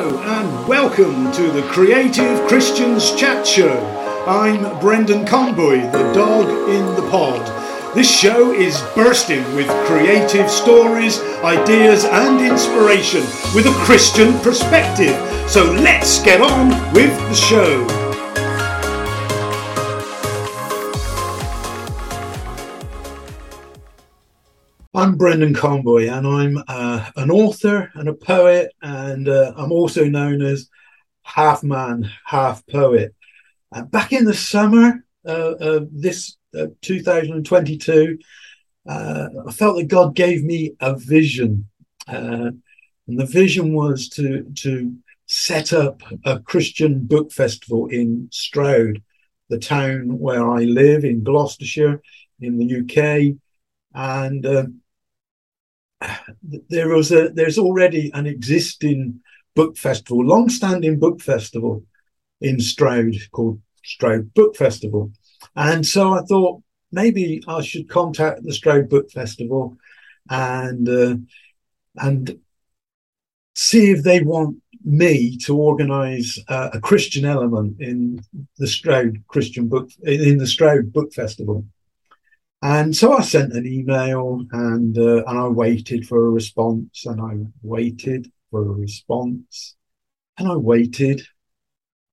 Hello and welcome to the Creative Christians Chat Show. I'm Brendan Conboy, the dog in the pod. This show is bursting with creative stories, ideas, and inspiration with a Christian perspective. So let's get on with the show. I'm Brendan Conboy, and I'm uh, an author and a poet, and uh, I'm also known as half man, half poet. Uh, back in the summer of this 2022, uh, I felt that God gave me a vision, uh, and the vision was to to set up a Christian book festival in Stroud, the town where I live in Gloucestershire, in the UK, and uh, there was a there's already an existing book festival, long-standing book festival in Stroud called Stroud Book Festival, and so I thought maybe I should contact the Stroud Book Festival and uh, and see if they want me to organise uh, a Christian element in the Stroud Christian Book in the Stroud Book Festival. And so I sent an email and uh, and I waited for a response and I waited for a response and I waited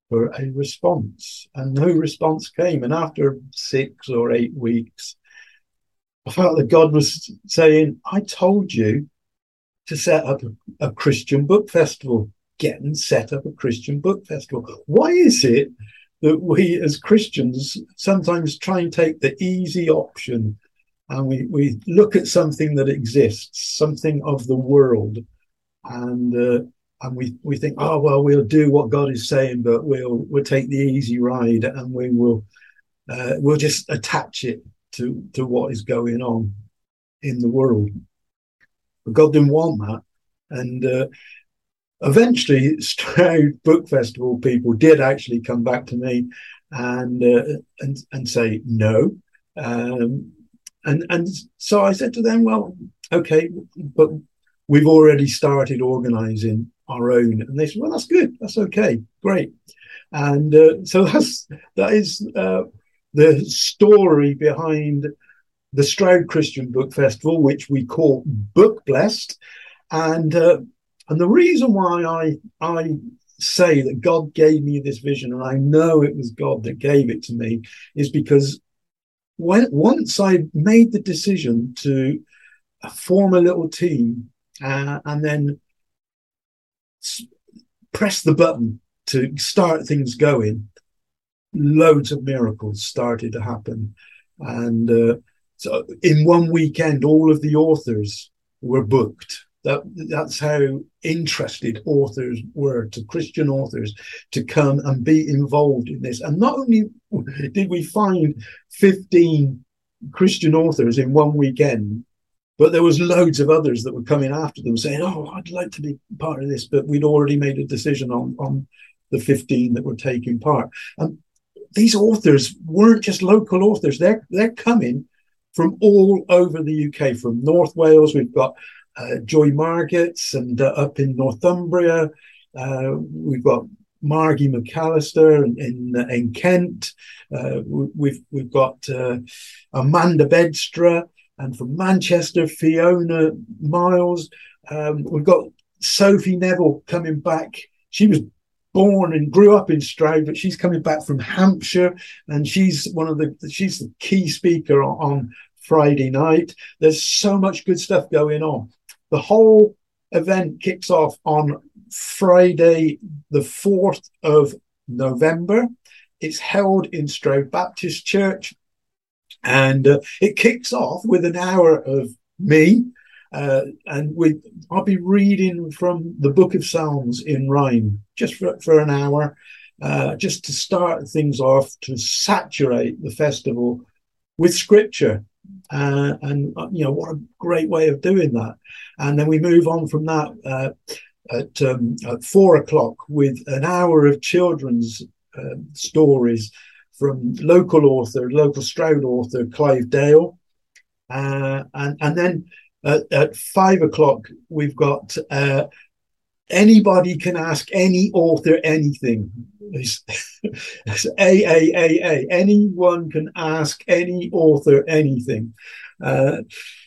for a response and no response came. And after six or eight weeks, I felt that God was saying, I told you to set up a, a Christian book festival. Get and set up a Christian book festival. Why is it that we as Christians sometimes try and take the easy option and we, we look at something that exists, something of the world, and uh, and we, we think, oh well, we'll do what God is saying, but we'll we'll take the easy ride and we will uh, we'll just attach it to to what is going on in the world. But God didn't want that, and uh, eventually Stroud Book Festival people did actually come back to me and uh, and and say no. Um, and and so I said to them, well, okay, but we've already started organising our own, and they said, well, that's good, that's okay, great, and uh, so that's that is uh, the story behind the Stroud Christian Book Festival, which we call Book Blest, and uh, and the reason why I I say that God gave me this vision, and I know it was God that gave it to me, is because when once I made the decision to form a little team uh, and then press the button to start things going, loads of miracles started to happen, and uh, so in one weekend, all of the authors were booked that that's how interested authors were to Christian authors to come and be involved in this. And not only did we find 15 Christian authors in one weekend, but there was loads of others that were coming after them saying, "Oh, I'd like to be part of this," but we'd already made a decision on on the 15 that were taking part. And these authors weren't just local authors; they're they're coming from all over the UK, from North Wales. We've got Joy Margetts, and uh, up in Northumbria, uh, we've got Margie McAllister in in, in Kent. Uh, we've we've got uh, Amanda Bedstra, and from Manchester, Fiona Miles. Um, we've got Sophie Neville coming back. She was born and grew up in Stroud, but she's coming back from Hampshire, and she's one of the she's the key speaker on, on Friday night. There's so much good stuff going on. The whole event kicks off on Friday, the 4th of November. It's held in Stroud Baptist Church. And uh, it kicks off with an hour of me. Uh, and we, I'll be reading from the book of Psalms in rhyme just for, for an hour, uh, just to start things off, to saturate the festival with scripture. Uh, and uh, you know what a great way of doing that. And then we move on from that uh, at, um, at, four o'clock with an hour of children's uh, stories from local author, local Stroud author Clive Dale, uh, and and then at, at, five o'clock we've got uh, anybody can ask any author anything. It's, a a. Anyone can ask any author anything. Uh,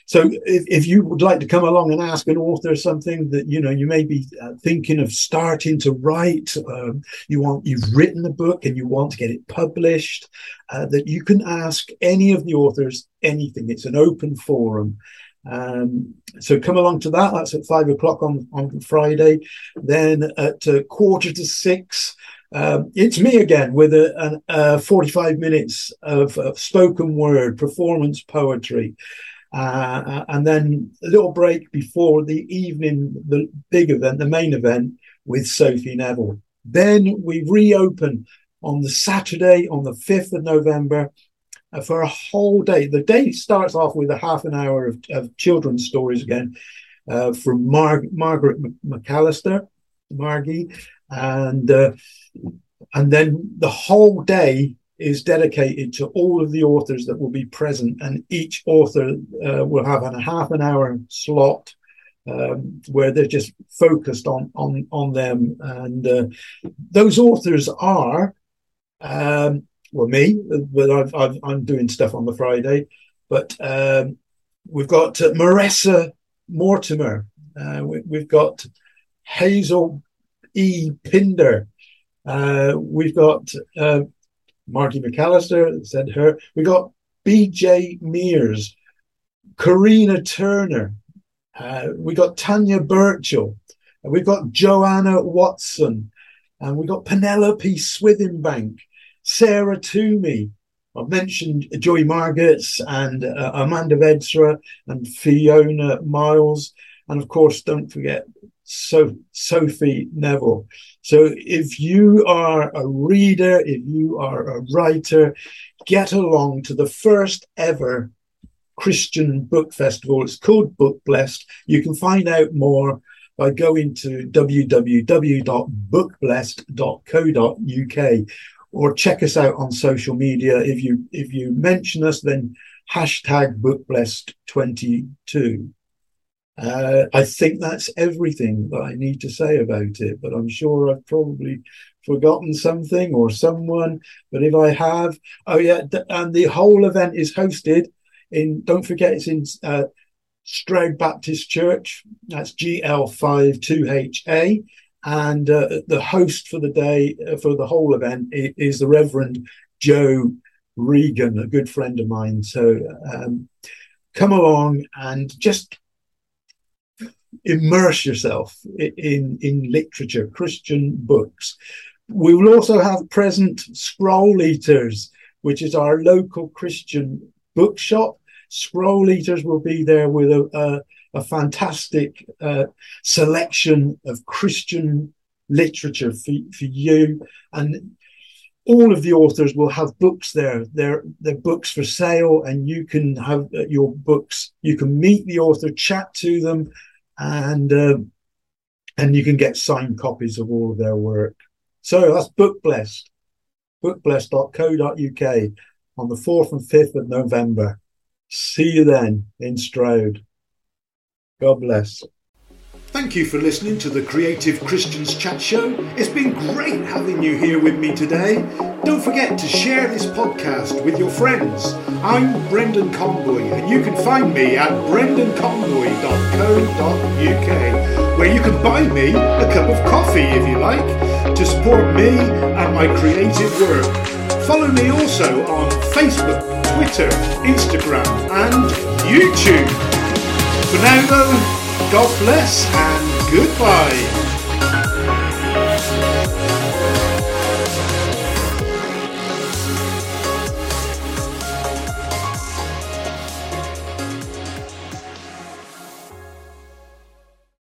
so if, if you would like to come along and ask an author something that you know you may be uh, thinking of starting to write, um, you want you've written a book and you want to get it published, uh, that you can ask any of the authors anything. It's an open forum. Um, so come along to that. That's at five o'clock on, on Friday. Then at uh, quarter to six, um, it's me again with a, a, a 45 minutes of, of, spoken word performance poetry. Uh, uh, and then a little break before the evening, the big event, the main event with Sophie Neville. Then we reopen on the Saturday, on the 5th of November, uh, for a whole day. The day starts off with a half an hour of, of children's stories again uh, from Mar- Margaret McAllister, Margie, and uh, and then the whole day is dedicated to all of the authors that will be present, and each author uh, will have a half an hour slot um, where they're just focused on on on them. And uh, those authors are, um, well, me, but I've, i am doing stuff on the Friday, but um, we've got uh, Maressa Mortimer, uh, we, have got Hazel E. Pinder. Uh, we've got uh, Marty McAllister, said her. We've got B.J. Mears, Karina Turner. Uh, we got Tanya Burchell. We've got Joanna Watson. And we've got Penelope Swithinbank, Sarah Toomey. I've mentioned Joy Margetts and uh, Amanda Vedsra and Fiona Miles. And of course, don't forget so Sophie Neville. So if you are a reader, if you are a writer, get along to the first ever Christian book festival. It's called Book Blest. You can find out more by going to www.bookblest.co.uk or check us out on social media. If you if you mention us, then hashtag bookblest22. Uh, I think that's everything that I need to say about it, but I'm sure I've probably forgotten something or someone. But if I have, oh yeah, and the whole event is hosted in, don't forget, it's in uh, Stroud Baptist Church. That's GL52HA. And uh, the host for the day, uh, for the whole event, is the Reverend Joe Regan, a good friend of mine. So um, come along and just immerse yourself in, in literature, Christian books. We will also have present Scroll Eaters, which is our local Christian bookshop. Scroll Eaters will be there with a, a, a fantastic uh, selection of Christian literature for, for you. And all of the authors will have books there. They're, they're books for sale, and you can have uh, your books. You can meet the author, chat to them, and uh, and you can get signed copies of all of their work. So that's Book Blest, bookblest.co.uk on the 4th and 5th of November. See you then in Stroud. God bless. Thank you for listening to the Creative Christians Chat Show. It's been great having you here with me today. Don't forget to share this podcast with your friends. I'm Brendan Conboy, and you can find me at brendanconboy.co.uk, where you can buy me a cup of coffee if you like to support me and my creative work. Follow me also on Facebook, Twitter, Instagram, and YouTube. For now, though, God bless and goodbye.